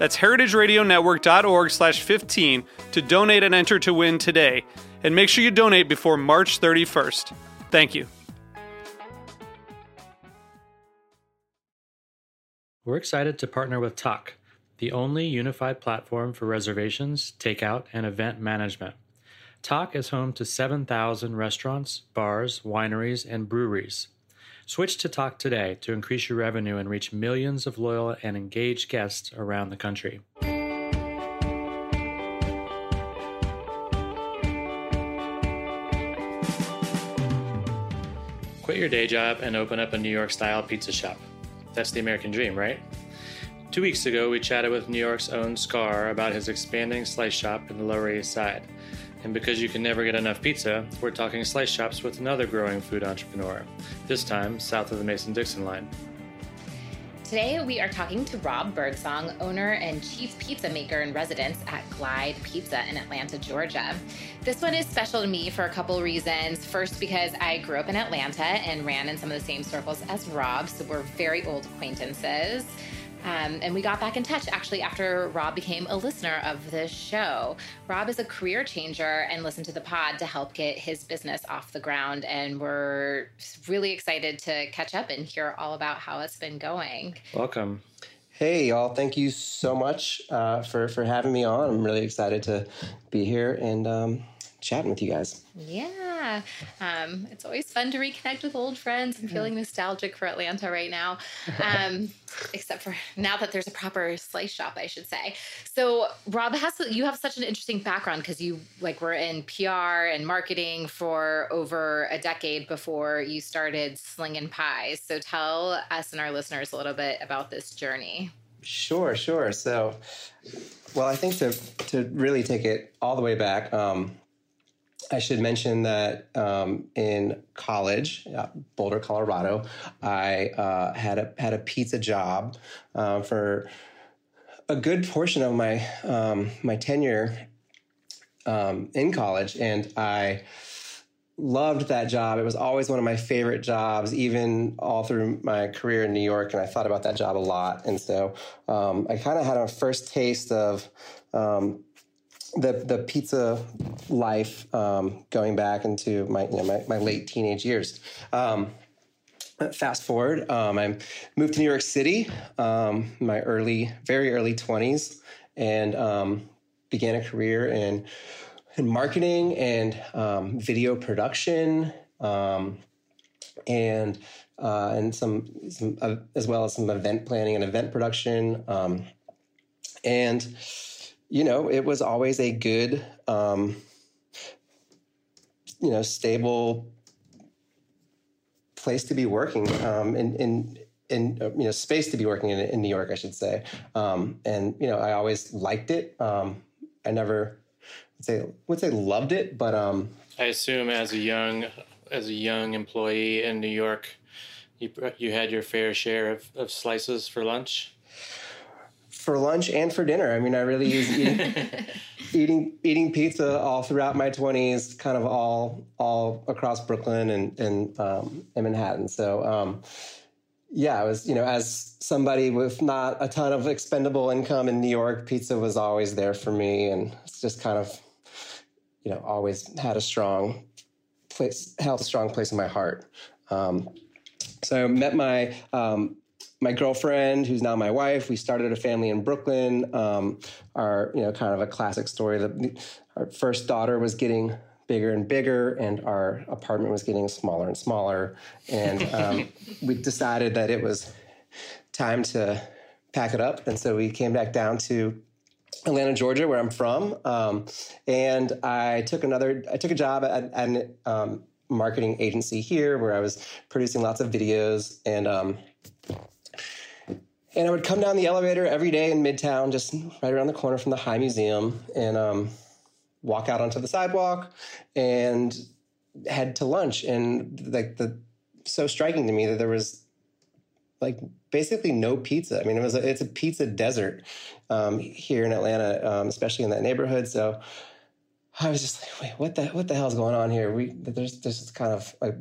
That's heritageradionetwork.org slash 15 to donate and enter to win today. And make sure you donate before March 31st. Thank you. We're excited to partner with Tock, the only unified platform for reservations, takeout, and event management. Tock is home to 7,000 restaurants, bars, wineries, and breweries. Switch to Tock today to increase your revenue and reach millions of loyal and engaged guests around the country. Quit your day job and open up a New York style pizza shop. That's the American dream, right? Two weeks ago, we chatted with New York's own Scarr about his expanding slice shop in the Lower East Side. And because you can never get enough pizza, we're talking slice shops with another growing food entrepreneur, this time south of the Mason Dixon line. Today, we are talking to Rob Birdsong, owner and chief pizza maker in residence at Glide Pizza in Atlanta, Georgia. This one is special to me for a couple reasons. First, because I grew up in Atlanta and ran in some of the same circles as Rob, so we're very old acquaintances. Um, and we got back in touch actually after Rob became a listener of this show. Rob is a career changer and listened to the pod to help get his business off the ground. And we're really excited to catch up and hear all about how it's been going. Welcome. Hey, y'all. Thank you so much uh, for, for having me on. I'm really excited to be here and um, chatting with you guys. Yeah. Um, it's always fun to reconnect with old friends. I'm feeling nostalgic for Atlanta right now, um, except for now that there's a proper slice shop, I should say. So, Rob, has you have such an interesting background because you like were in PR and marketing for over a decade before you started slinging pies. So, tell us and our listeners a little bit about this journey. Sure, sure. So, well, I think to to really take it all the way back. Um, I should mention that um, in college, uh, Boulder, Colorado, I uh, had a had a pizza job uh, for a good portion of my um, my tenure um, in college, and I loved that job. It was always one of my favorite jobs, even all through my career in New York. And I thought about that job a lot, and so um, I kind of had a first taste of um, the the pizza life um, going back into my, you know, my, my late teenage years. Um, fast forward, um, I moved to New York City, um, my early, very early twenties, and um, began a career in in marketing and um, video production, and uh, and some, some uh, as well as some event planning and event production, and you know, it was always a good, um, you know, stable place to be working um, in, in, in, uh, you know, space to be working in, in New York, I should say. Um, and, you know, I always liked it. Um, I never would say, would say loved it, but. Um, I assume as a young, as a young employee in New York, you, you had your fair share of, of slices for lunch for lunch and for dinner. I mean, I really use eating, eating, eating pizza all throughout my twenties, kind of all all across Brooklyn and and, um, and Manhattan. So um, yeah, I was you know as somebody with not a ton of expendable income in New York, pizza was always there for me, and it's just kind of you know always had a strong place, held a strong place in my heart. Um, so I met my um, my girlfriend, who's now my wife, we started a family in Brooklyn. Um, our, you know, kind of a classic story. The, our first daughter was getting bigger and bigger, and our apartment was getting smaller and smaller. And um, we decided that it was time to pack it up. And so we came back down to Atlanta, Georgia, where I'm from. Um, and I took another, I took a job at, at an um, marketing agency here where I was producing lots of videos and, um, and I would come down the elevator every day in Midtown, just right around the corner from the High Museum, and um, walk out onto the sidewalk and head to lunch. And like the so striking to me that there was like basically no pizza. I mean, it was a, it's a pizza desert um, here in Atlanta, um, especially in that neighborhood. So I was just like, wait, what the what the hell's going on here? We there's there's this kind of a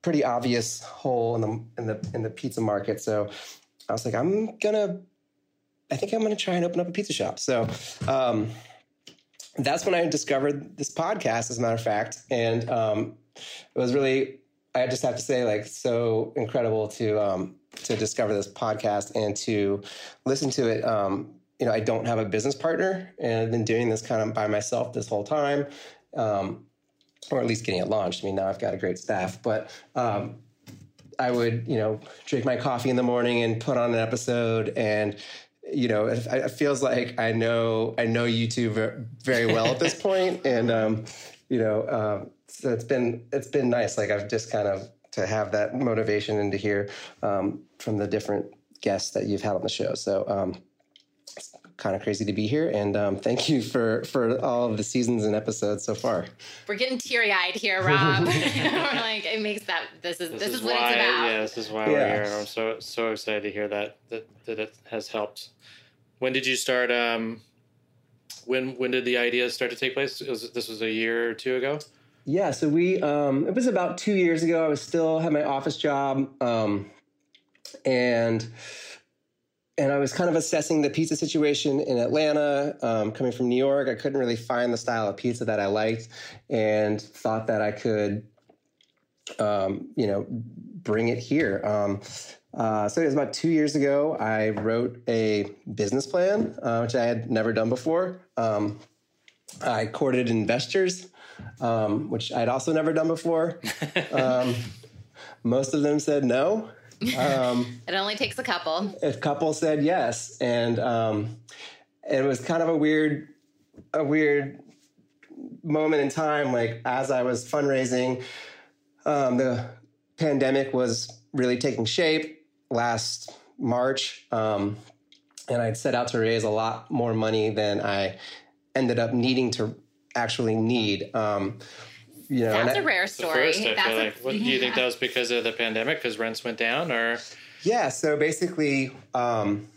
pretty obvious hole in the in the in the pizza market. So I was like, I'm gonna, I think I'm gonna try and open up a pizza shop. So. Um, that's when I discovered this podcast, as a matter of fact. And um, it was really, I just have to say, like, so incredible to um, to discover this podcast and to listen to it. Um, you know, I don't have a business partner, and I've been doing this kind of by myself this whole time, um, or at least getting it launched. I mean, now I've got a great staff, but um, I would, you know, drink my coffee in the morning and put on an episode and you know, it, it, feels like I know I know you two very well at this point, and um, you know, um, so it's been it's been nice. Like I've just kind of to have that motivation and to hear um, from the different guests that you've had on the show. So um, kind of crazy to be here, and um, thank you for for all of the seasons and episodes so far. We're getting teary eyed here, Rob. we're like, it makes that this is this, this is, is, what why, it's about. Yeah, this is why yeah. we're here, and I'm so so excited to hear that that that it has helped. When did you start? Um, when when did the idea start to take place? Was, this was a year or two ago. Yeah, so we um, it was about two years ago. I was still had my office job, um, and and I was kind of assessing the pizza situation in Atlanta. Um, coming from New York, I couldn't really find the style of pizza that I liked, and thought that I could, um, you know, bring it here. Um, uh, so it was about two years ago. I wrote a business plan, uh, which I had never done before. Um, I courted investors um, which I'd also never done before. Um, most of them said no. Um, it only takes a couple. A couple said yes, and um, it was kind of a weird, a weird moment in time. Like as I was fundraising, um, the pandemic was really taking shape last March, um, and I'd set out to raise a lot more money than I ended up needing to actually need. Um, you know, that's a rare story. First, I feel like. What, yeah. Do you think that was because of the pandemic? Because rents went down, or? Yeah. So basically, um,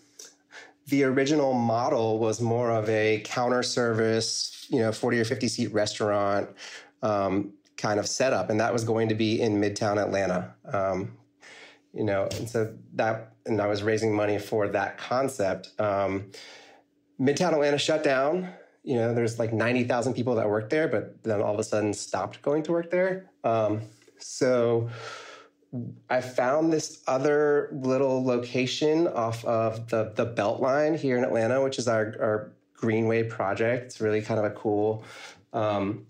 the original model was more of a counter service, you know, forty or fifty seat restaurant um, kind of setup, and that was going to be in Midtown Atlanta. Um, you know, and so that, and I was raising money for that concept. Um, Midtown Atlanta shut down you know, there's like 90,000 people that work there, but then all of a sudden stopped going to work there. Um, so I found this other little location off of the, the Beltline here in Atlanta, which is our, our Greenway project. It's really kind of a cool, um,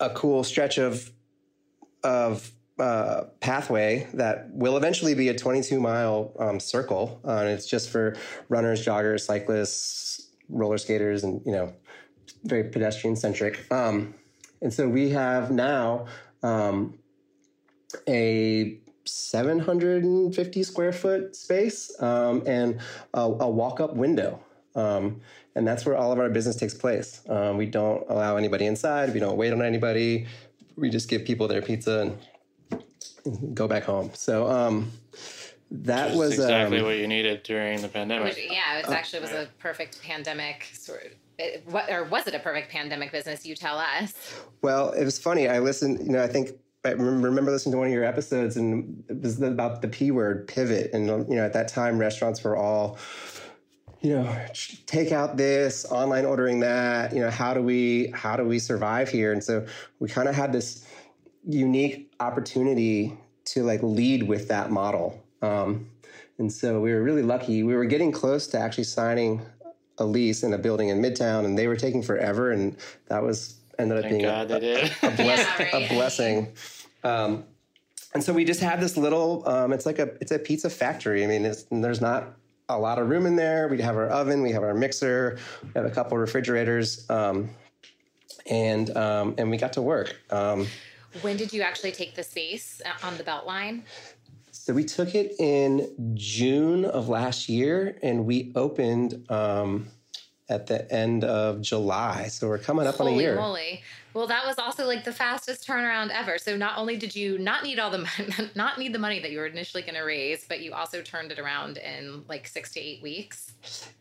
a cool stretch of, of uh, pathway that will eventually be a 22 mile um, circle. Uh, and it's just for runners, joggers, cyclists, roller skaters and you know very pedestrian centric um, and so we have now um, a 750 square foot space um, and a, a walk-up window. Um, and that's where all of our business takes place. Um, we don't allow anybody inside. We don't wait on anybody. We just give people their pizza and, and go back home. So um, that was exactly um, what you needed during the pandemic. Which, yeah, it was actually was a perfect pandemic sort of. It, what, or was it a perfect pandemic business? You tell us. Well, it was funny. I listened. You know, I think I remember listening to one of your episodes, and it was about the p word, pivot. And you know, at that time, restaurants were all, you know, take out this, online ordering that. You know, how do we how do we survive here? And so we kind of had this unique opportunity to like lead with that model um, and so we were really lucky. We were getting close to actually signing a lease in a building in Midtown, and they were taking forever. And that was ended up Thank being God a, they did. a, bless, Yeah, right. a blessing. Um, and so we just had this little. Um, it's like a it's a pizza factory. I mean, it's, there's not a lot of room in there. We have our oven, we have our mixer, we have a couple refrigerators, um, and um, and we got to work. Um, When did you actually take the space uh, on the Beltline? So we took it in June of last year, and we opened um, at the end of July. So we're coming up on a Holy year. moly! Well, that was also like the fastest turnaround ever. So not only did you not need all the mon- not need the money that you were initially going to raise, but you also turned it around in like six to eight weeks.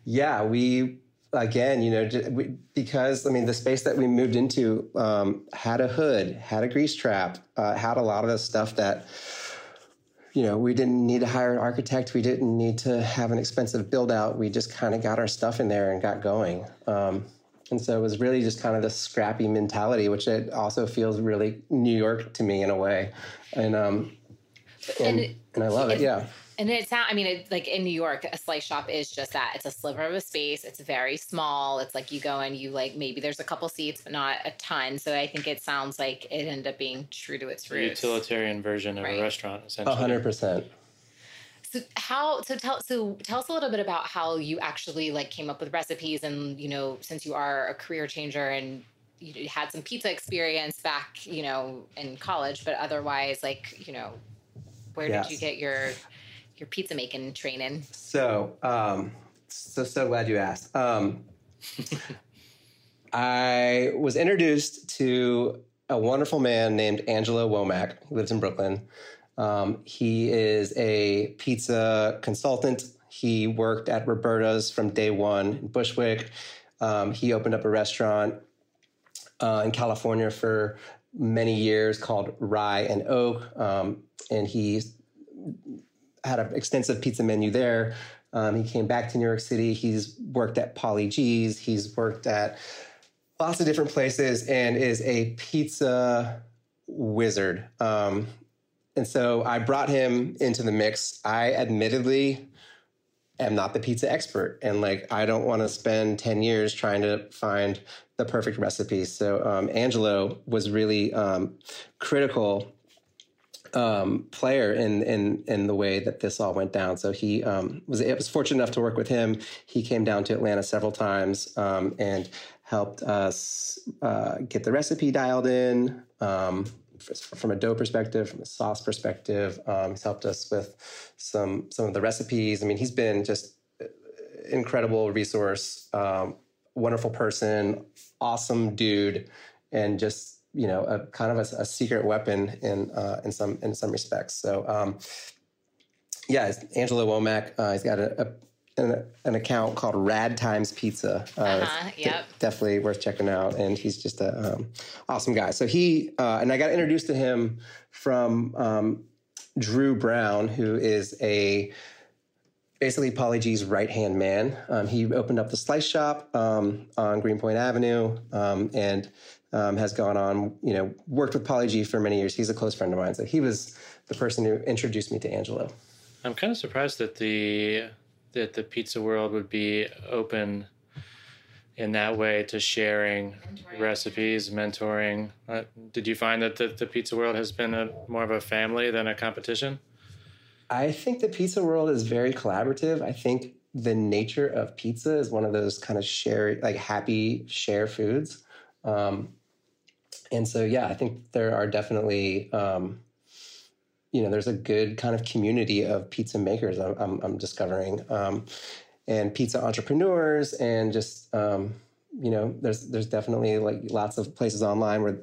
Yeah, we again, you know, we, because I mean, the space that we moved into um, had a hood, had a grease trap, uh, had a lot of the stuff that. You know, we didn't need to hire an architect. We didn't need to have an expensive build out. We just kind of got our stuff in there and got going. Um, and so it was really just kind of this scrappy mentality, which it also feels really New York to me in a way. And um, and, And and, I love it. it- Yeah. And it sound I mean, it, like in New York, a slice shop is just that. It's a sliver of a space. It's very small. It's like you go and you like maybe there's a couple seats, but not a ton. So I think it sounds like it ended up being true to its The roots. utilitarian version of Right. a restaurant, A essentially. hundred percent. So how so tell so tell us a little bit about how you actually like came up with recipes and you know since you are a career changer and you had some pizza experience back you know in college but otherwise like you know where Yes. did you get your your pizza making training? So, um, so so glad you asked. Um, I was introduced to a wonderful man named Angelo Womack. He lives in Brooklyn. Um, he is a pizza consultant. He worked at Roberta's from day one in Bushwick. Um, he opened up a restaurant uh, in California for many years called Rye and Oak, um, and he had an extensive pizza menu there. Um, he came back to New York City. He's worked at Paulie Gee's. He's worked at lots of different places and is a pizza wizard. Um, and so I brought him into the mix. I admittedly am not the pizza expert, and like I don't want to spend ten years trying to find the perfect recipe. So um, Angelo was really um, critical um, player in in in the way that this all went down. So he um, was it was fortunate enough to work with him. He came down to Atlanta several times um, and helped us uh, get the recipe dialed in. Um, from a dough perspective, from a sauce perspective, um, he's helped us with some some of the recipes. I mean, he's been just incredible resource, um, wonderful person, awesome dude, and just you know a kind of a, a secret weapon in uh, in some in some respects. So um, yeah, it's Angelo Womack. Uh, he's got a, a an, an account called Rad Times Pizza. Uh, Uh-huh, yep. definitely worth checking out. And he's just a um, awesome guy. So he uh, and I got introduced to him from um, Drew Brown, who is a basically Paulie Gee's right hand man. Um, he opened up the Slice Shop um, on Greenpoint Avenue um, and um, has gone on, you know, worked with Paulie Gee for many years. He's a close friend of mine. So he was the person who introduced me to Angelo. I'm kind of surprised that the that the pizza world would be open in that way to sharing recipes, mentoring. Uh, did you find that the, the pizza world has been a more of a family than a competition? I think the pizza world is very collaborative. I think the nature of pizza is one of those kind of share, like happy share foods. Um, and so, yeah, I think there are definitely, um, you know, there's a good kind of community of pizza makers I'm, I'm, I'm discovering, um, and pizza entrepreneurs, and just, um, you know, there's there's definitely like lots of places online where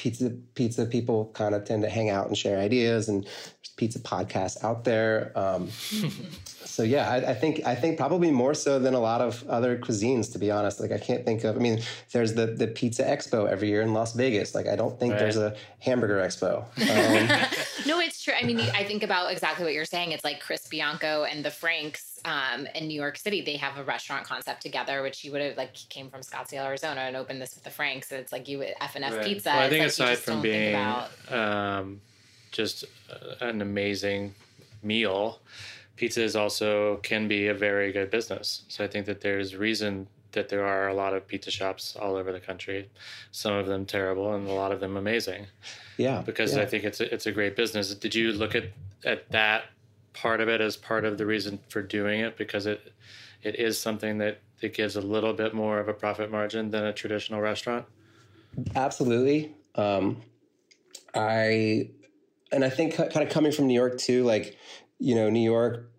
pizza pizza people kind of tend to hang out and share ideas and there's pizza podcasts out there um, so yeah I, I think i think probably more so than a lot of other cuisines to be honest like i can't think of i mean there's the the pizza expo every year in las vegas like i don't think Right. there's a hamburger expo um, No, it's true. I mean, I think about exactly what you're saying. It's like Chris Bianco and the Franks um, in New York City. They have a restaurant concept together, which you would have like came from Scottsdale, Arizona, and opened this with the Franks. And it's like you F and F Right. pizza. Well, I It's think like aside just from being about- um, just uh, an amazing meal, pizza is also can be a very good business. So I think that there's reason that there are a lot of pizza shops all over the country, some of them terrible and a lot of them amazing. Yeah, because yeah. I think it's a, it's a great business. Did you look at at that part of it as part of the reason for doing it because it it is something that that gives a little bit more of a profit margin than a traditional restaurant? Absolutely. Um, I and I think kind of coming from New York too, like you know, New York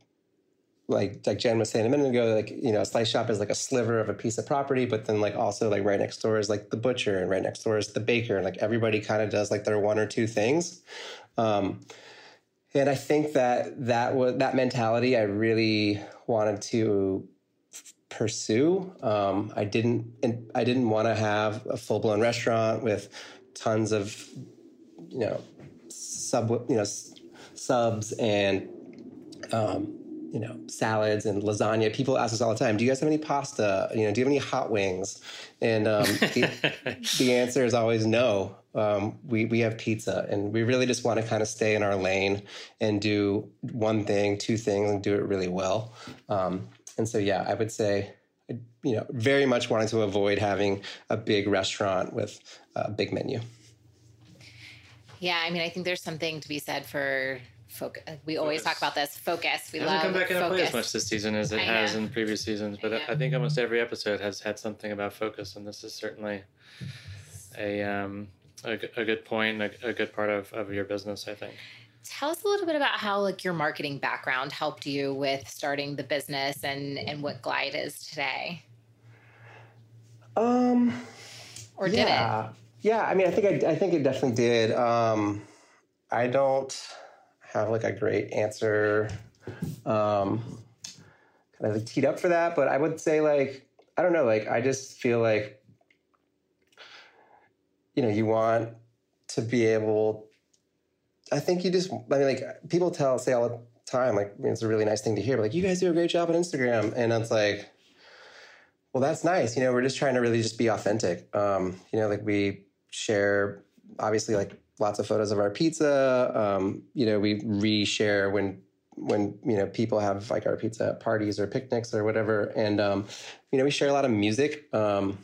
like like Jen was saying a minute ago, like you know, a slice shop is like a sliver of a piece of property, but then like also like right next door is like the butcher, and right next door is the baker, and like everybody kind of does like their one or two things. Um, and I think that that was that mentality I really wanted to pursue. Um, I didn't I didn't want to have a full blown restaurant with tons of you know sub you know subs and um, you know, salads and lasagna. People ask us all the time, do you guys have any pasta? You know, do you have any hot wings? And um, the, the, answer is always no. Um, we, we have pizza and we really just want to kind of stay in our lane and do one thing, two things and do it really well. Um, and so, yeah, I would say, you know, very much wanting to avoid having a big restaurant with a big menu. Yeah, I mean, I think there's something to be said for focus. We always talk about this focus. We it love come back into focus. play as much this season as it I has know. in previous seasons, but I, I, think almost every episode has had something about focus, and this is certainly a um, a, a good point, a, a good part of, of your business. I think. Tell us a little bit about how like your marketing background helped you with starting the business and and what Glide is today. Um, or yeah. did it? Yeah, I mean, I think I, I think it definitely did. Um, I don't have like a great answer um, kind of like teed up for that, but I would say like I don't know, like I just feel like you know you want to be able. I think you just I mean like people tell say all the time like it's a really nice thing to hear, but like you guys do a great job on Instagram, and it's like. Well, that's nice. You know, we're just trying to really just be authentic. Um, you know, like we share obviously like lots of photos of our pizza. Um, you know, we reshare when when you know people have like our pizza parties or picnics or whatever, and um, you know we share a lot of music. Um,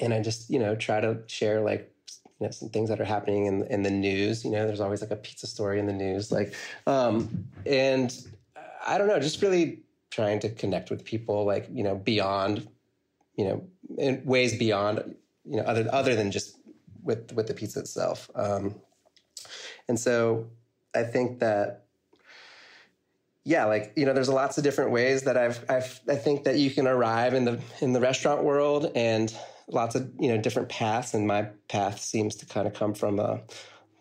and I just you know try to share like you know some things that are happening in in the news. You know, there's always like a pizza story in the news, like um, and I don't know, just really trying to connect with people like you know beyond you know in ways beyond you know other other than just with with the pizza itself. Um, and so I think that yeah, like you know, there's lots of different ways that I've, I've I think that you can arrive in the in the restaurant world, and lots of you know different paths. And my path seems to kind of come from a,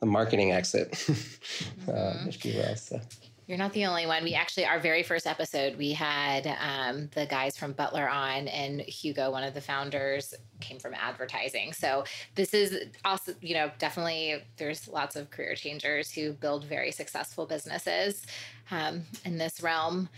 a marketing exit, mm-hmm. uh, if you will. So. You're not the only one. We actually, our very first episode, we had um, the guys from Butler on, and Hugo, one of the founders, came from advertising. So this is also, you know, definitely there's lots of career changers who build very successful businesses um, in this realm.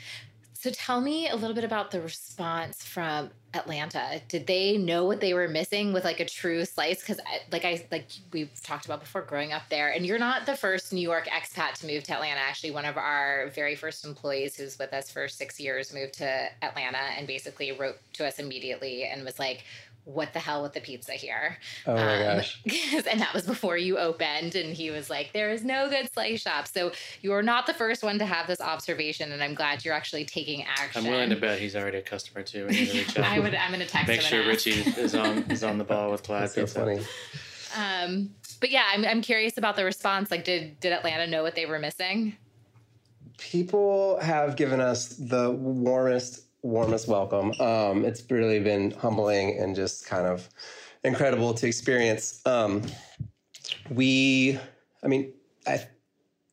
So tell me a little bit about the response from Atlanta. Did they know what they were missing with like a true slice? Because like I like we've talked about before, growing up there, and you're not the first New York expat to move to Atlanta. Actually, one of our very first employees, who's with us for six years, moved to Atlanta and basically wrote to us immediately and was like, what the hell with the pizza here? Oh my um, gosh. and that was before you opened. And he was like, there is no good slice shop. So you're not the first one to have this observation. And I'm glad you're actually taking action. I'm willing to bet he's already a customer too. I would, I'm going to text Make him. sure Richie is on, is on the ball with Glide That's so funny. Um, but yeah, I'm, I'm curious about the response. Like, did, did Atlanta know what they were missing? People have given us the warmest warmest welcome. Um, it's really been humbling and just kind of incredible to experience. Um, we, I mean, I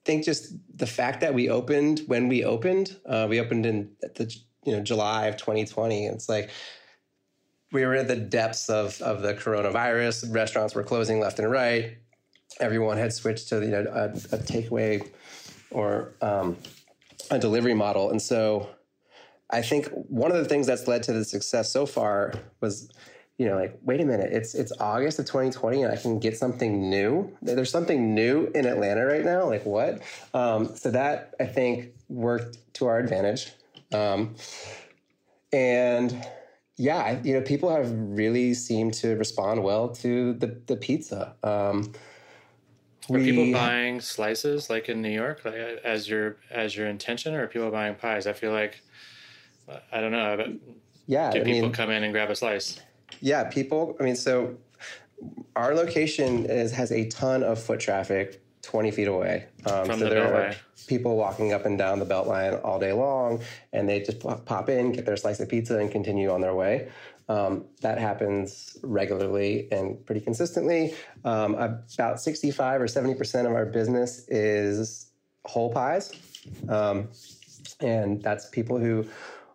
think just the fact that we opened when we opened, uh, we opened in the you know July of 2020. It's like we were at the depths of of the coronavirus. Restaurants were closing left and right. Everyone had switched to you know a, a takeaway or um, a delivery model, and so I think one of the things that's led to the success so far was, you know, like, wait a minute, it's it's August of 2020 and I can get something new. There's something new in Atlanta right now. Like what? Um, so that I think worked to our advantage. Um, and yeah, you know, people have really seemed to respond well to the the pizza. Um, are people buying slices like in New York, like as your as your intention, or are people buying pies? I feel like I don't know, but yeah, do I people mean, come in and grab a slice? Yeah, people. I mean, so our location is has a ton of foot traffic 20 feet away. Um, From so the there Beltline. are people walking up and down the Beltline all day long, and they just pop in, get their slice of pizza, and continue on their way. Um, that happens regularly and pretty consistently. Um, about 65 or 70% of our business is whole pies. Um, and that's people who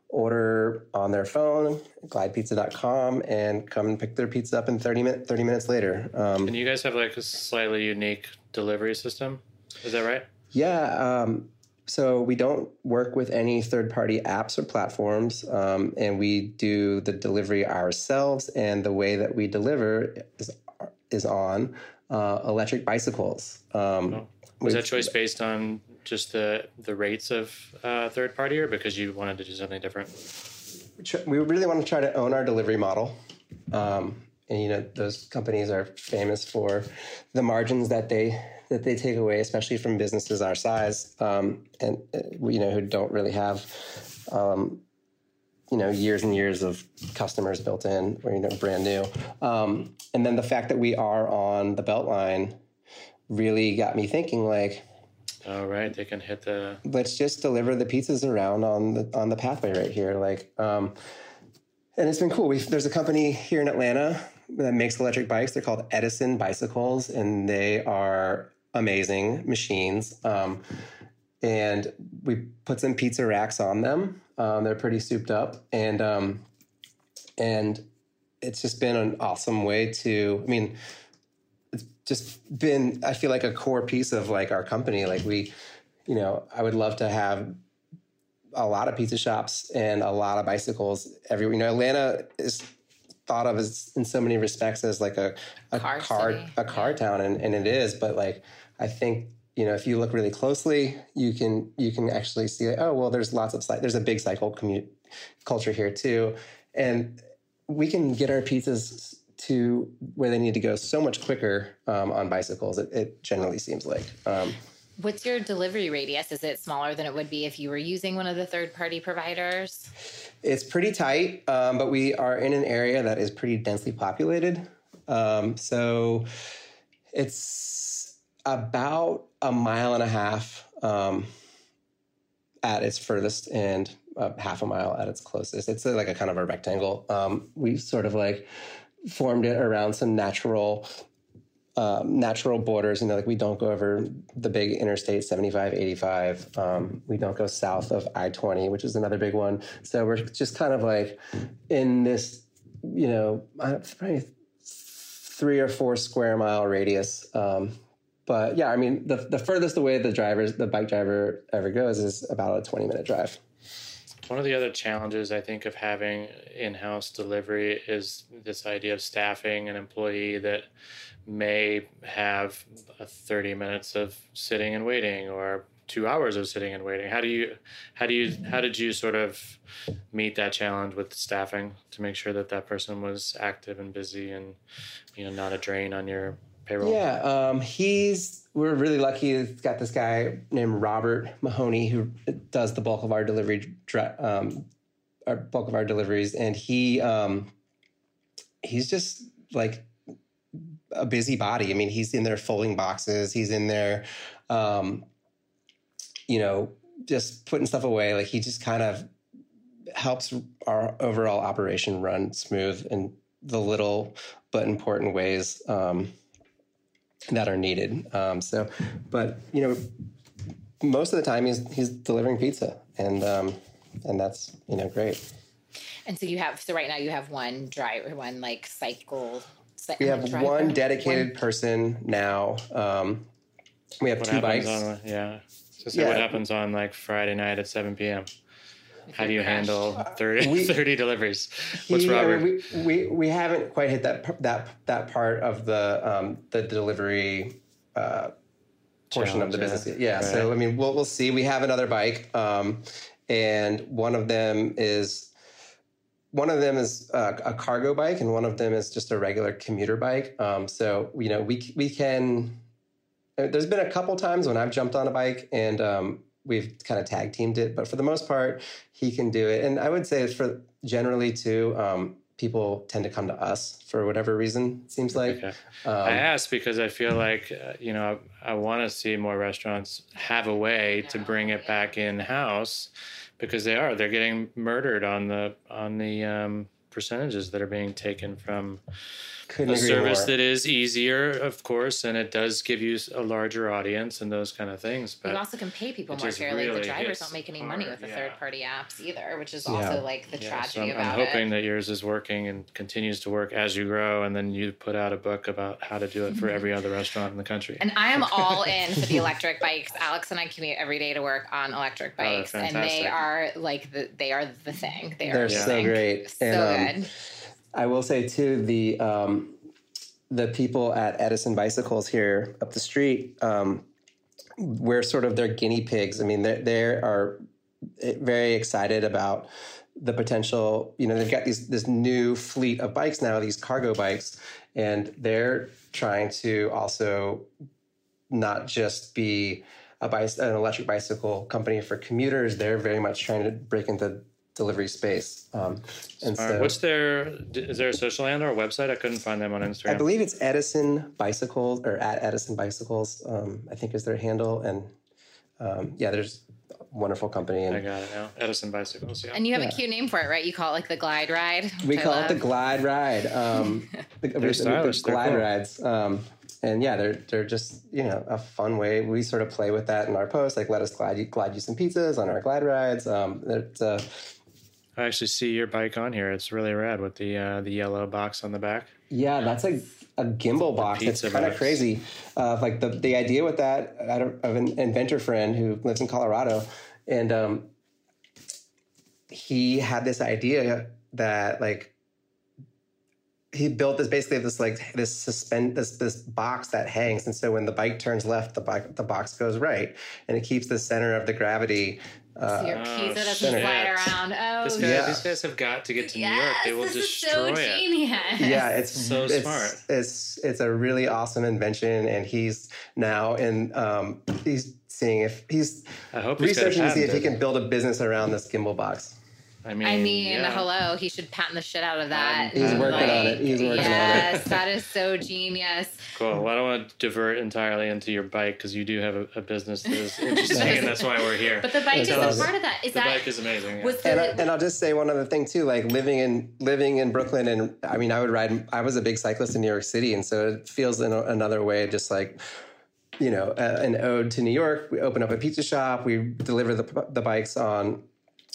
order on their phone, glidepizza.com, and come and pick their pizza up in 30, min- 30 minutes later. Um, and you guys have like a slightly unique delivery system. Is that right? Yeah. Um, so we don't work with any third-party apps or platforms, um, and we do the delivery ourselves. And the way that we deliver is is on uh, electric bicycles. Um, oh. Was that choice based on just the the rates of uh, third party, or because you wanted to do something different? We really want to try to own our delivery model. Um, and you know those companies are famous for the margins that they that they take away, especially from businesses our size, um, and uh, you know who don't really have, um, you know, years and years of customers built in, or you know, brand new. Um, and then the fact that we are on the Beltline really got me thinking, like, all right, they can hit the. Let's just deliver the pizzas around on the on the pathway right here, like. Um, and it's been cool. We've, there's a company here in Atlanta that makes electric bikes. They're called Edison Bicycles, and they are amazing machines. Um, and we put some pizza racks on them. Um, they're pretty souped up, and um, and it's just been an awesome way to. I mean, just been. I feel like a core piece of like our company. Like we, you know, I would love to have a lot of pizza shops and a lot of bicycles everywhere. You know, Atlanta is thought of as in so many respects as like a a car, car a car town, and, and it is. But like I think you know if you look really closely, you can you can actually see like, oh well, there's lots of there's a big cycle commute culture here too, and we can get our pizzas to where they need to go so much quicker um, on bicycles. It, it, generally seems like. Um, What's your delivery radius? Is it smaller than it would be if you were using one of the third party providers? It's pretty tight, um, but we are in an area that is pretty densely populated. Um, so it's about a mile and a half um, at its furthest and uh, half a mile at its closest. It's a, like a kind of a rectangle. Um, we sort of like formed it around some natural um, natural borders. You know, like we don't go over the big interstate 75, 85. Um, we don't go south of I 20, which is another big one. So we're just kind of like in this, you know, probably three or four square mile radius. Um, but yeah, I mean, the, the furthest away the drivers, the bike driver ever goes is about a 20 minute drive. One of the other challenges I think of having in house delivery is this idea of staffing an employee that may have 30 minutes of sitting and waiting or two hours of sitting and waiting. How do you how do you how did you sort of meet that challenge with staffing to make sure that that person was active and busy and you know not a drain on your payroll? Yeah um, he's we're really lucky it's got this guy named robert mahoney who does the bulk of our delivery um, our bulk of our deliveries and he um, he's just like a busy body. I mean, he's in there folding boxes. He's in there, um, you know, just putting stuff away. Like he just kind of helps our overall operation run smooth in the little but important ways um, that are needed. Um, so, but you know, most of the time he's he's delivering pizza, and um, and that's you know great. And so you have so right now you have one driver, one like cycle we have one dedicated one. person now. Um, we have what two bikes. On, yeah. So, yeah. what happens on like Friday night at 7 p.m.? How do you handle 30, we, 30 deliveries? What's yeah, Robert? We, we, we haven't quite hit that that that part of the um, the delivery uh, portion Challenge, of the business. Yeah. yeah right. So I mean, we'll we'll see. We have another bike, um, and one of them is one of them is a, a, cargo bike, and one of them is just a regular commuter bike. Um, so you know, we we can. Uh, there's been a couple times when I've jumped on a bike and um, we've kind of tag teamed it, but for the most part, he can do it. And I would say for generally too, um, people tend to come to us for whatever reason. It seems like. Um, I ask because I feel like uh, you know I, I want to see more restaurants have a way to bring it back in house because they are they're getting murdered on the on the um, percentages that are being taken from couldn't a service more. that is easier, of course, and it does give you a larger audience and those kind of things. But you also can pay people more fairly. Really the drivers don't make any hard, money with the yeah. third party apps either, which is yeah. also like the yeah, tragedy so I'm, about I'm hoping it. that yours is working and continues to work as you grow, and then you put out a book about how to do it for every other restaurant in the country. And I am all in for the electric bikes. Alex and I commute every day to work on electric oh, bikes, oh, and they are like the they are the thing. They are They're so great. So and, um, good. I will say too the. Um, the people at Edison Bicycles here up the street, um, we're sort of their guinea pigs. I mean, they are very excited about the potential. You know, they've got these this new fleet of bikes now, these cargo bikes, and they're trying to also not just be a bice, an electric bicycle company for commuters. They're very much trying to break into delivery space. Um, and so, what's their? Is there a social handle or a website? I couldn't find them on Instagram. I believe it's Edison Bicycles or at Edison Bicycles. Um, I think is their handle, and um, yeah, there's wonderful company. And, I got it now. Edison Bicycles. Yeah. And you have yeah. a cute name for it, right? You call it like the Glide Ride. We call it the Glide Ride. Um, the, They're stylish. The Glide cool. rides. Um, and yeah, they're they're just you know a fun way. We sort of play with that in our posts, like let us glide you glide you some pizzas on our glide rides. Um, it's uh, I actually see your bike on here. It's really rad with the uh, the yellow box on the back. Yeah, that's a, a gimbal box. It's kind of crazy. Uh, like the the idea with that, I have an inventor friend who lives in Colorado, and um, he had this idea that like he built this basically this like this suspend this this box that hangs and so when the bike turns left the bike the box goes right and it keeps the center of the gravity uh, so your pizza doesn't shit. fly around. Oh, this guy, yeah. these guys have got to get to yes, New York. They will this destroy is so it. Genius. Yeah, it's so it's, smart. It's it's a really awesome invention, and he's now in um, he's seeing if he's I hope researching to see if he can build a business around this gimbal box. I mean, I mean, yeah. hello, he should patent the shit out of that. He's working like, on it. He's working yes, on it. Yes, that is so genius. Cool. Well, I don't want to divert entirely into your bike because you do have a, a, business that is interesting, and that's why we're here. But the bike is a part of that. Is the that bike is amazing? Yeah. And, I, and I'll just say one other thing too. Like living in living in Brooklyn, and I mean, I would ride. I was a big cyclist in New York City, and so it feels in a, another way, just like you know, uh, an ode to New York. We open up a pizza shop. We deliver the, the bikes on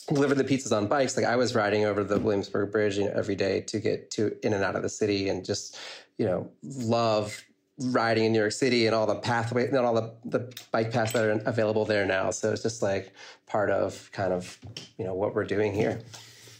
deliver the pizzas on bikes. Like I was riding over the Williamsburg Bridge you know, every day to get to in and out of the city, and just you know love riding in New York City and all the pathway and all the the bike paths that are available there now. So it's just like part of kind of you know what we're doing here.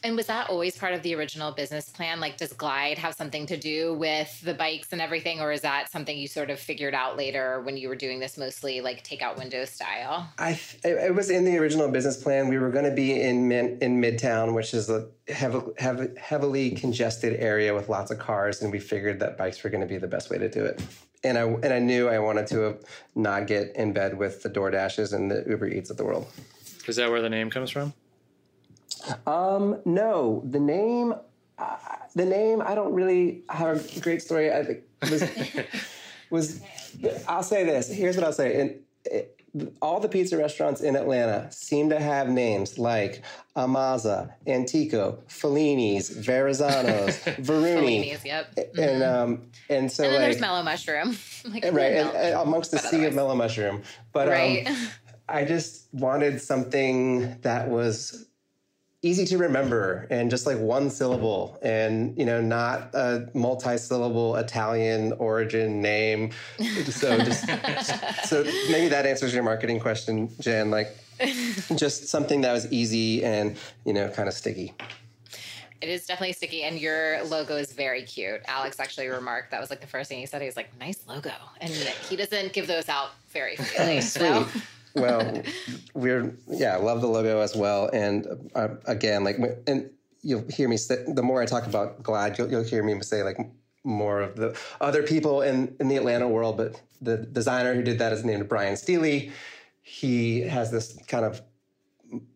And was that always part of the original business plan? Like, does Glide have something to do with the bikes and everything, or is that something you sort of figured out later when you were doing this mostly like takeout window style? I it was in the original business plan. We were going to be in in Midtown, which is a heavy, heavy, heavily congested area with lots of cars, and we figured that bikes were going to be the best way to do it. And I and I knew I wanted to not get in bed with the DoorDashes and the Uber Eats of the world. Is that where the name comes from? Um, no, the name, uh, the name. I don't really have a great story. I think was was. I'll say this. Here's what I'll say. And it, all the pizza restaurants in Atlanta seem to have names like Amaza, Antico, Fellini's, Verrazano's, Varuni. Fellini's, yep. And um, and so and like there's Mellow Mushroom, like right, and, and amongst the sea of Mellow Mushroom. But right. um, I just wanted something that was easy to remember and just like one syllable and you know not a multi-syllable italian origin name so just so maybe that answers your marketing question jen like just something that was easy and you know kind of sticky it is definitely sticky, and your logo is very cute. Alex actually remarked that was like the first thing he said. He was like, "Nice logo," and he doesn't give those out very freely. so well, we're yeah, love the logo as well. And uh, again, like and you'll hear me say, the more I talk about Glide, you'll, you'll hear me say like more of the other people in, in the Atlanta world, but the designer who did that is named Brian Steely. He has this kind of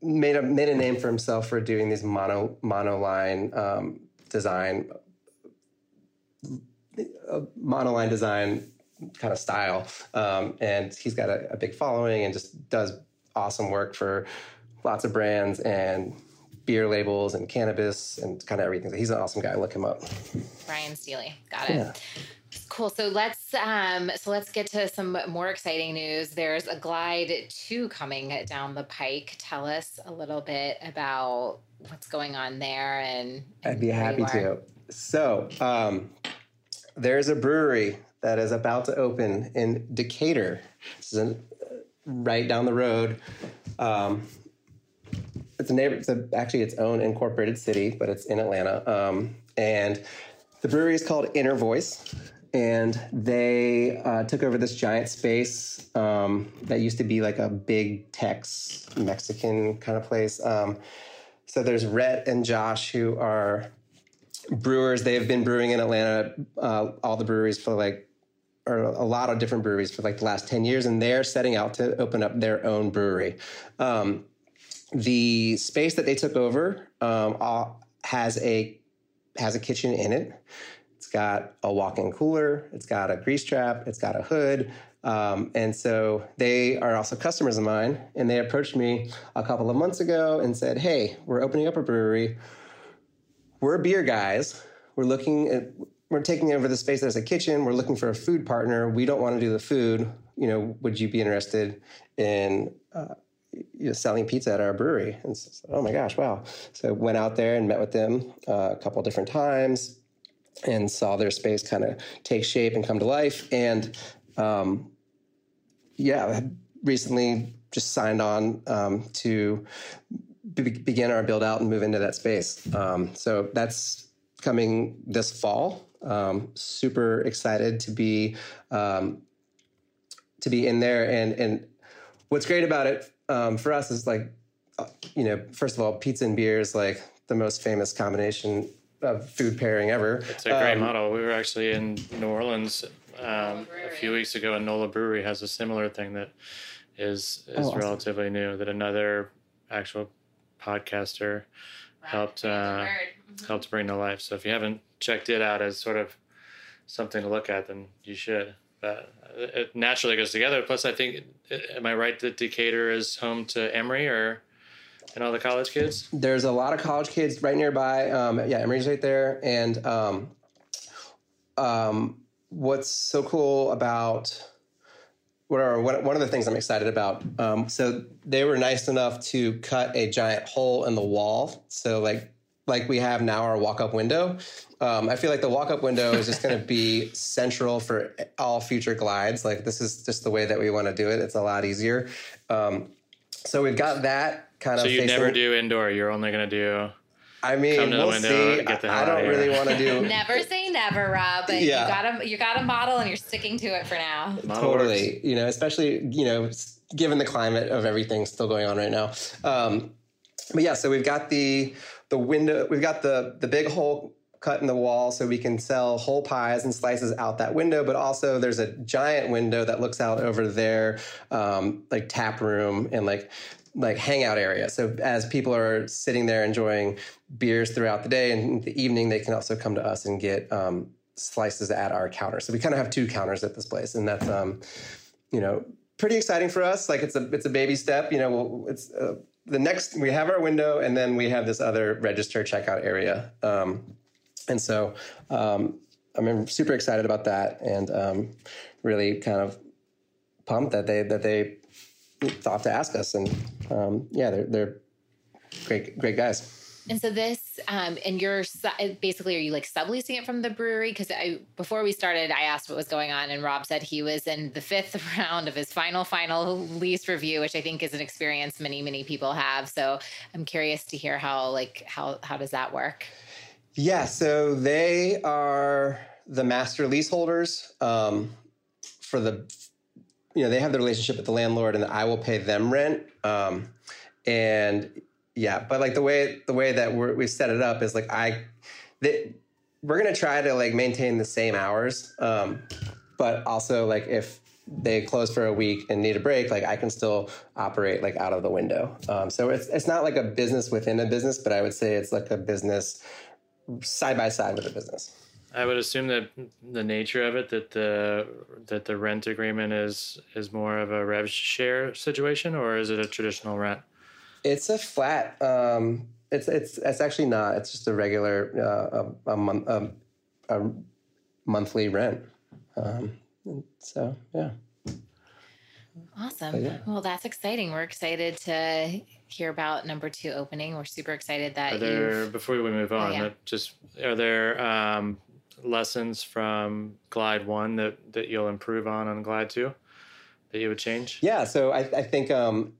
made a made a name for himself for doing these mono monoline um, design, uh, monoline design kind of style, um, and he's got a, a big following and just does awesome work for lots of brands and beer labels and cannabis and kind of everything. So he's an awesome guy. Look him up. Brian Steely. Got it. Yeah. Cool. So let's um, so let's get to some more exciting news. There's a Glide 2 coming down the pike. Tell us a little bit about what's going on there and, and I'd be happy to. So um, there's a brewery that is about to open in Decatur. This is in, right down the road. Um, it's a neighbor. It's a, actually its own incorporated city, but it's in Atlanta. Um, and the brewery is called Inner Voice, and they uh, took over this giant space um, that used to be like a big Tex Mexican kind of place. Um, so there's Rhett and Josh who are brewers. They have been brewing in Atlanta, uh, all the breweries for like, or a lot of different breweries for like the last 10 years, and they're setting out to open up their own brewery. Um, the space that they took over um, has a has a kitchen in it. It's got a walk-in cooler. It's got a grease trap. It's got a hood. Um, and so they are also customers of mine. And they approached me a couple of months ago and said, "Hey, we're opening up a brewery. We're beer guys. We're looking at." We're taking over the space as a kitchen. We're looking for a food partner. We don't want to do the food. You know, would you be interested in uh, you know, selling pizza at our brewery. And so, oh my gosh, wow. So went out there and met with them uh, a couple different times and saw their space kind of take shape and come to life. And um, yeah, recently just signed on um, to be- begin our build out and move into that space. Um, so that's coming this fall. Um, super excited to be um, to be in there and and what's great about it um, for us is like, uh, you know, first of all, pizza and beer is like the most famous combination of food pairing ever. It's a great um, model. We were actually in New Orleans um, a few weeks ago, and Nola Brewery has a similar thing that is is oh, awesome. relatively new. That another actual podcaster helped uh, helped bring to life. So if you haven't checked it out as sort of something to look at, then you should. But it naturally goes together. Plus, I think, am I right that Decatur is home to Emory or and all the college kids? There's a lot of college kids right nearby. Um, yeah, Emory's right there. And um, um, what's so cool about what are one of the things I'm excited about? Um, so they were nice enough to cut a giant hole in the wall. So like like we have now our walk up window um, I feel like the walk up window is just going to be central for all future glides. Like this is just the way that we want to do it. It's a lot easier. Um, so we've got that kind of. So you facing, never do indoor. You're only going to do. I mean, we'll see. I, I don't really want to do. never say never, Rob. But yeah. you got a you got a model, and you're sticking to it for now. Totally. Works. You know, especially you know, given the climate of everything still going on right now. Um, but yeah, so we've got the the window. We've got the the big hole cut in the wall so we can sell whole pies and slices out that window but also there's a giant window that looks out over their um, like tap room and like like hangout area so as people are sitting there enjoying beers throughout the day and the evening they can also come to us and get um, slices at our counter so we kind of have two counters at this place and that's um, you know pretty exciting for us like it's a it's a baby step you know it's uh, the next we have our window and then we have this other register checkout area um, and so um, I'm super excited about that and um, really kind of pumped that they that they thought to ask us. And um, yeah, they're they're great great guys. And so this, um, and you're basically, are you like subleasing it from the brewery? Because I before we started, I asked what was going on, and Rob said he was in the fifth round of his final final lease review, which I think is an experience many many people have. So I'm curious to hear how like how how does that work? Yeah, so they are the master leaseholders um, for the, you know, they have the relationship with the landlord, and I will pay them rent. Um, and yeah, but like the way the way that we set it up is like I, the, we're gonna try to like maintain the same hours, um, but also like if they close for a week and need a break, like I can still operate like out of the window. Um, so it's it's not like a business within a business, but I would say it's like a business side by side with a business. I would assume that the nature of it that the that the rent agreement is is more of a rev share situation, or is it a traditional rent? It's a flat. Um, it's it's it's actually not. It's just a regular uh, a, a month a, a monthly rent. Um, so yeah. Awesome. Yeah. Well, that's exciting. We're excited to hear about number two opening. We're super excited that are there. Before we move on, oh, yeah. just are there um, lessons from Glide One that that you'll improve on on Glide Two that you would change? Yeah. So I, I think um,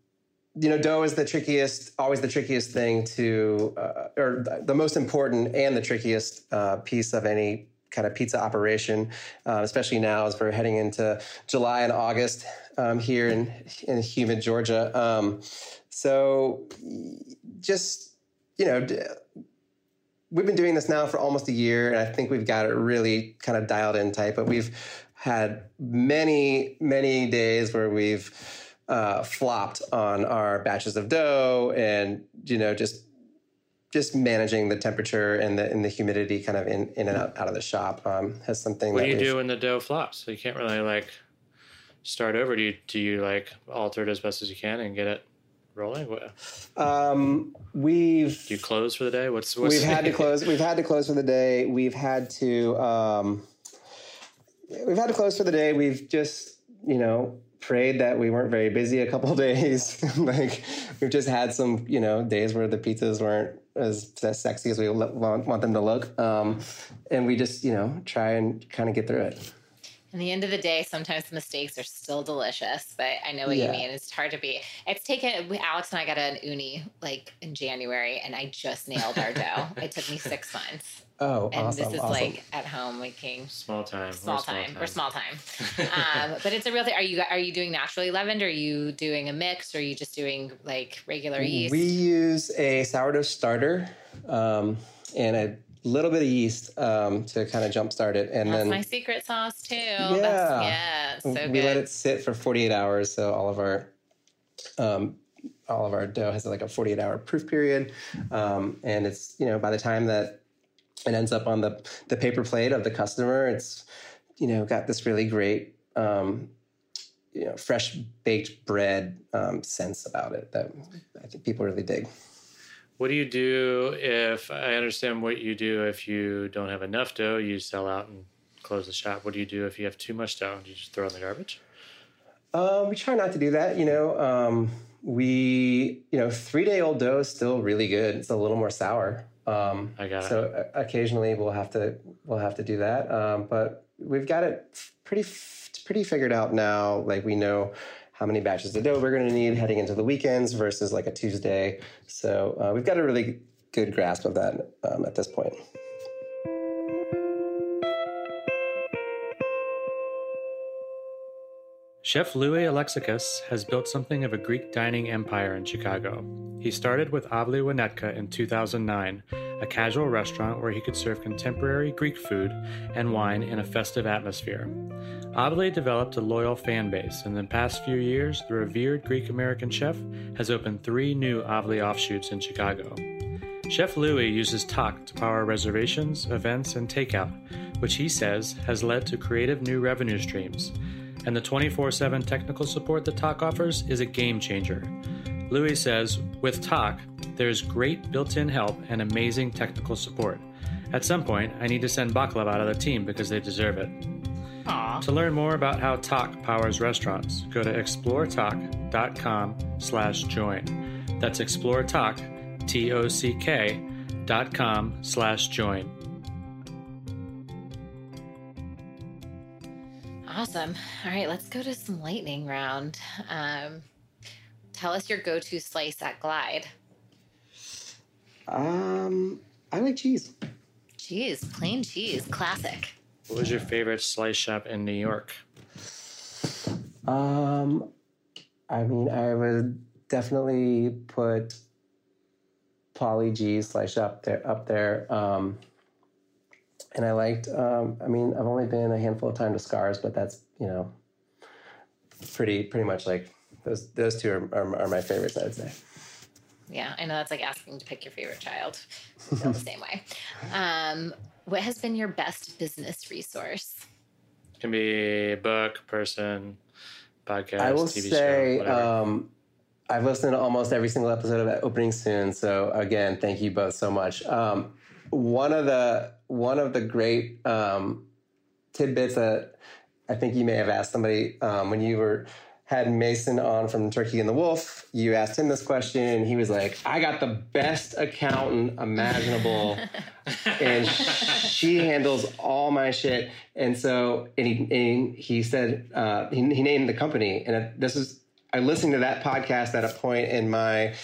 you know dough is the trickiest, always the trickiest thing to, uh, or the most important and the trickiest uh, piece of any kind of pizza operation, uh, especially now as we're heading into July and August um, here in in humid Georgia. Um, so just you know. We've been doing this now for almost a year, and I think we've got it really kind of dialed in tight. But we've had many, many days where we've uh, flopped on our batches of dough, and you know, just just managing the temperature and the and the humidity kind of in, in and out, out of the shop um, has something. What do you do when the dough flops? So you can't really like start over. Do you do you like alter it as best as you can and get it rolling? Um, we've do you close for the day? What's, what's we've had to close. We've had to close for the day. We've had to um, we've had to close for the day. We've just you know prayed that we weren't very busy a couple days. like we've just had some you know days where the pizzas weren't as, as sexy as we want, want them to look. Um, and we just, you know, try and kind of get through it. In the end of the day, sometimes the mistakes are still delicious, but I know what yeah. you mean. It's hard to be. It's taken, Alex and I got an Ooni like in January, and I just nailed our dough. it took me six months. Oh, and awesome, this is awesome. like at home making small time, small, small time, or small time. um, but it's a real thing. Are you are you doing naturally leavened? Or are you doing a mix? Or are you just doing like regular yeast? We use a sourdough starter um, and a little bit of yeast um, to kind of jumpstart it, and That's then my secret sauce too. Yeah, That's, yeah, so good. we good. let it sit for 48 hours, so all of our um, all of our dough has like a 48 hour proof period, um, and it's you know by the time that it ends up on the the paper plate of the customer. It's you know got this really great um, you know fresh baked bread um, sense about it that I think people really dig. What do you do if I understand what you do if you don't have enough dough? You sell out and close the shop. What do you do if you have too much dough? Do you just throw in the garbage? Um, we try not to do that. You know, um, we you know three day old dough is still really good. It's a little more sour. Um, I got so it. Occasionally we'll have to we'll have to do that, um, but we've got it pretty pretty figured out now. Like we know how many batches of dough we're going to need heading into the weekends versus like a Tuesday. So uh, we've got a really good grasp of that um, at this point. Chef Louis Alexakis has built something of a Greek dining empire in Chicago. He started with Avli Winnetka in 2009, a casual restaurant where he could serve contemporary Greek food and wine in a festive atmosphere. Avli developed a loyal fan base, and in the past few years, the revered Greek American chef has opened three new Avli offshoots in Chicago. Chef Louis uses Tock to power reservations, events, and takeout, which he says has led to creative new revenue streams and the 24 7 technical support that Tock offers is a game changer. Louis says, with Tock, there's great built in help and amazing technical support. At some point, I need to send Baklava out of the team because they deserve it. Aww. To learn more about how Tock powers restaurants, go to exploretock.com slash join. That's exploretock, T-O-C-K, dot com slash join. Awesome. All right, let's go to some lightning round. Um, tell us your go-to slice at Glide. Um, I like cheese. Cheese, plain cheese, classic. What was your favorite slice shop in New York? Um, I mean, I would definitely put Paulie Gee slice up there up there. Um, and I liked. Um, I mean, I've only been a handful of times to Scarr's, but that's you know pretty pretty much like those those two are, are, are my favorites. I'd say. Yeah, I know that's like asking to pick your favorite child. I feel the same way. Um, what has been your best business resource? Can be book, person, podcast, I will TV say show, whatever. um, I've listened to almost every single episode of Opening Soon. So again, thank you both so much. Um, one of the one of the great um, tidbits that I think you may have asked somebody um, when you were had Mason on from Turkey and the Wolf. You asked him this question, and he was like, "I got the best accountant imaginable." and she handles all my shit. And so, and he, and he said, uh, he, he named the company. And this is, I listened to that podcast at a point in my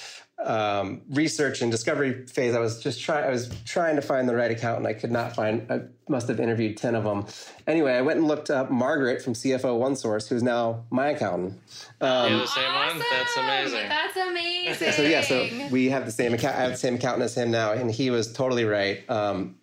um, research and discovery phase. I was just trying, I was trying to find the right accountant. I could not find, I must have interviewed 10 of them. Anyway, I went and looked up Margaret from CFO One Source, who's now my accountant. Um, You're the same one? That's amazing. That's amazing. so yeah, so we have the same account. I have the same accountant as him now, and he was totally right. Um,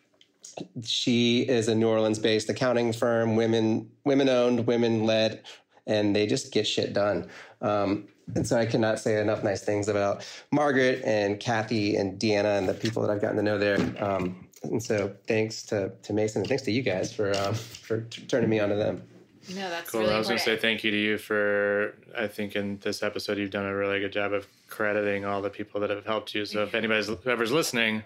she is a New Orleans-based accounting firm, women women owned, women led, and they just get shit done. Um, and so I cannot say enough nice things about Margaret and Kathy and Deanna and the people that I've gotten to know there. Um, and so thanks to, to Mason and thanks to you guys for um, for t- turning me on to them. no, that's Cool. really I was going to say thank you to you for, I think in this episode, you've done a really good job of crediting all the people that have helped you. So if anybody's, whoever's listening,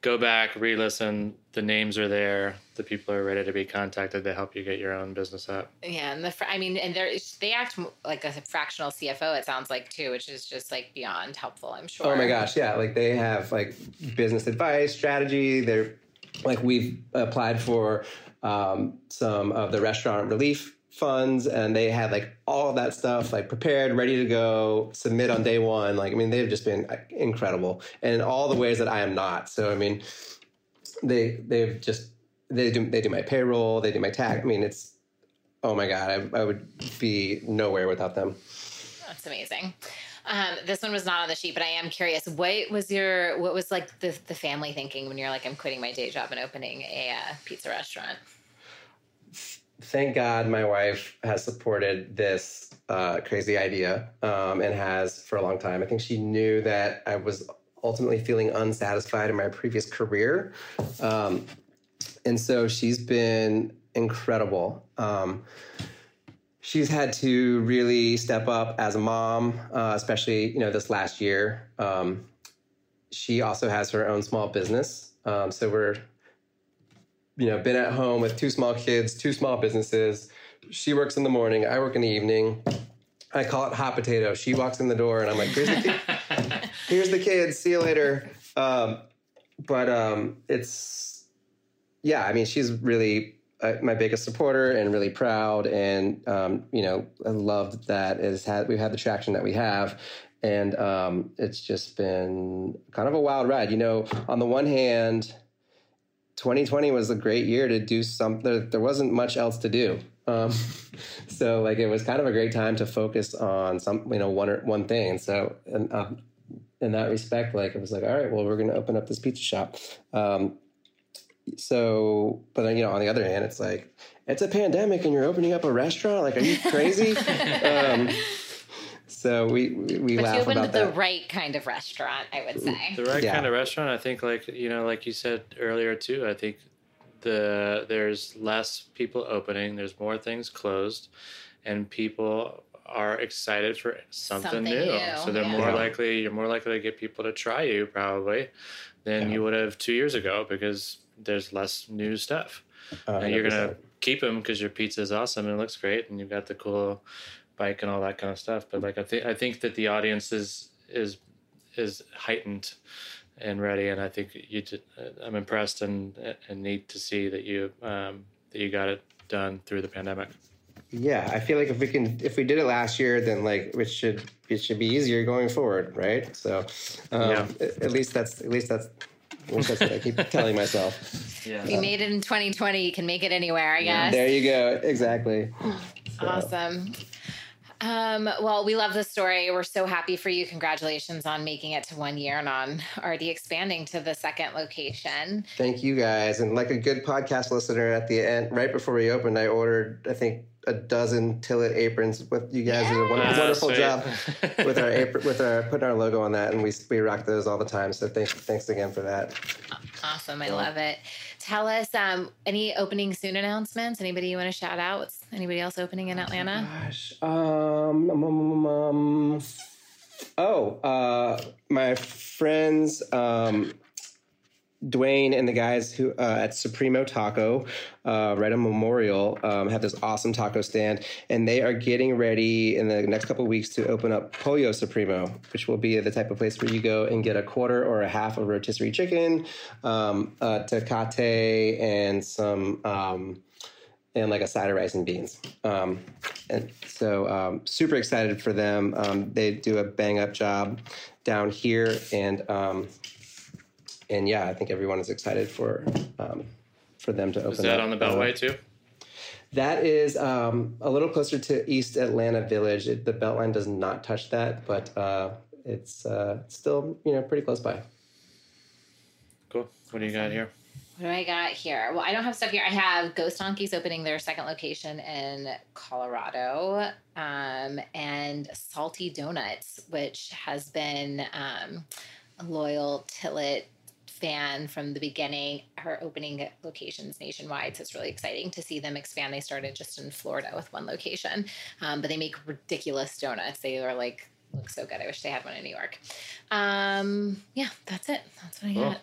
go back, re listen. The names are there. The people are ready to be contacted to help you get your own business up. Yeah, and the fr- I mean, and they they act like a fractional CFO. It sounds like too, which is just like beyond helpful. I'm sure. Oh my gosh, yeah. Like they have like business advice, strategy. They're like we've applied for um, some of the restaurant relief funds, and they had like all that stuff like prepared, ready to go, submit on day one. Like I mean, they've just been incredible, and in all the ways that I am not. So I mean, they they've just they do they do my payroll, they do my tax. I mean, it's oh my god, I, I would be nowhere without them. That's amazing. Um, this one was not on the sheet, but I am curious. What was your what was like the the family thinking when you're like, I'm quitting my day job and opening a uh, pizza restaurant? thank God my wife has supported this uh, crazy idea um, and has for a long time. I think she knew that I was ultimately feeling unsatisfied in my previous career. Um, and so she's been incredible. Um, she's had to really step up as a mom, uh, especially you know this last year. Um, she also has her own small business, um, so we're you know been at home with two small kids, two small businesses. She works in the morning, I work in the evening. I call it hot potato. She walks in the door, and I'm like, "Here's the kid. Here's the kids. See you later." Um, but um, it's yeah. I mean, she's really uh, my biggest supporter and really proud, and um, you know, I love that it had we've had the traction that we have, and um, it's just been kind of a wild ride. You know, on the one hand, 2020 was a great year to do something. There, there wasn't much else to do. Um, so like it was kind of a great time to focus on some, you know, one or one thing. So, and, um, in that respect, like it was like, all right, well, we're going to open up this pizza shop. Um, so, but then, you know, on the other hand, it's like, it's a pandemic and you're opening up a restaurant. Like, are you crazy? um, so we, we, we But laugh you opened about the that. right kind of restaurant, I would say. The right Yeah. kind of restaurant, I think, like you know, like you said earlier too. I think the there's less people opening, there's more things closed, and people are excited for something, Something new. new, So they're yeah. more Yeah. likely. You're more likely to get people to try you probably than Yeah. you would have two years ago because there's less new stuff. Uh, and you're gonna keep them because your pizza is awesome and it looks great, and you've got the cool bike and all that kind of stuff. But like I think I think that the audience is is is heightened and ready, and I think you. Did, I'm impressed and and neat to see that you um, that you got it done through the pandemic. Yeah, I feel like if we can, if we did it last year, then like it should it should be easier going forward, right? So, um, Yeah. at, at least that's at least that's at that's what I keep telling myself. Yeah. If you made it in 2020, you can make it anywhere, I guess. There you go, exactly. So, Awesome. Um, well, we love the story. We're so happy for you. Congratulations on making it to one year and on already expanding to the second location. Thank you guys. And like a good podcast listener, at the end, right before we opened, I ordered, I think, a dozen Tilit aprons. With you guys did a wonderful, wonderful job with our apron, with our putting our logo on that, and we we rock those all the time. So thanks, thanks again for that. Awesome, I love it. Tell us um, any opening soon announcements. Anybody you want to shout out? What's anybody else opening in Atlanta? Gosh, um, um, um, um, oh, uh, my friends, um, Dwayne and the guys who uh, at Supremo Taco, uh, on Memorial, um, have this awesome taco stand, and they are getting ready in the next couple weeks to open up Pollo Supremo, which will be the type of place where you go and get a quarter or a half of rotisserie chicken, um, uh, tecate, and some. Um, and like a side of rice and beans. Um, and so, um, super excited for them. Um, they do a bang up job down here, and um, and yeah, I think everyone is excited for um, for them to open. Is that up. on the Beltway too? That is um, a little closer to East Atlanta Village. It, the Beltline does not touch that, but uh, it's uh, still you know pretty close by. Cool. What do you got here? What do I got here? Well, I don't have stuff here. I have Ghost Donkeys opening their second location in Colorado, um, and Salty Donuts, which has been um, a loyal Tilit fan from the beginning. Her opening locations nationwide, so it's really exciting to see them expand. They started just in Florida with one location, um, but they make ridiculous donuts. They are like look so good. I wish they had one in New York. Um, yeah, that's it. That's what I Cool.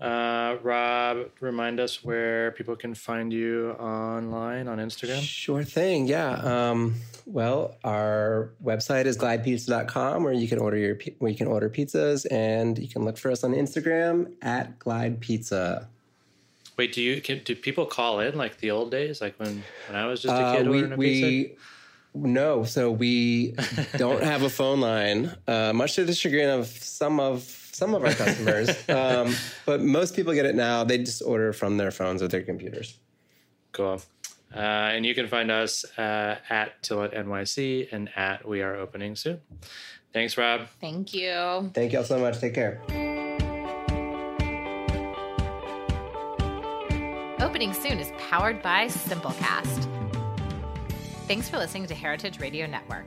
Uh, Rob, remind us where people can find you online on Instagram. Sure thing. Yeah. Um, well, our website is glidepizza.com where you can order your where you can order pizzas and you can look for us on Instagram at Glide Pizza. Wait, do you can, do people call in like the old days, like when when I was just a Uh, kid we ordering a pizza? we no, so we don't have a phone line, uh, much to the chagrin of some of some of our customers. um, but most people get it now. They just order from their phones or their computers. Cool. Uh, and you can find us uh, at Tilit NYC and at We Are Opening Soon. Thanks, Rob. Thank you. Thank y'all so much. Take care. Opening Soon is powered by Simplecast. Thanks for listening to Heritage Radio Network,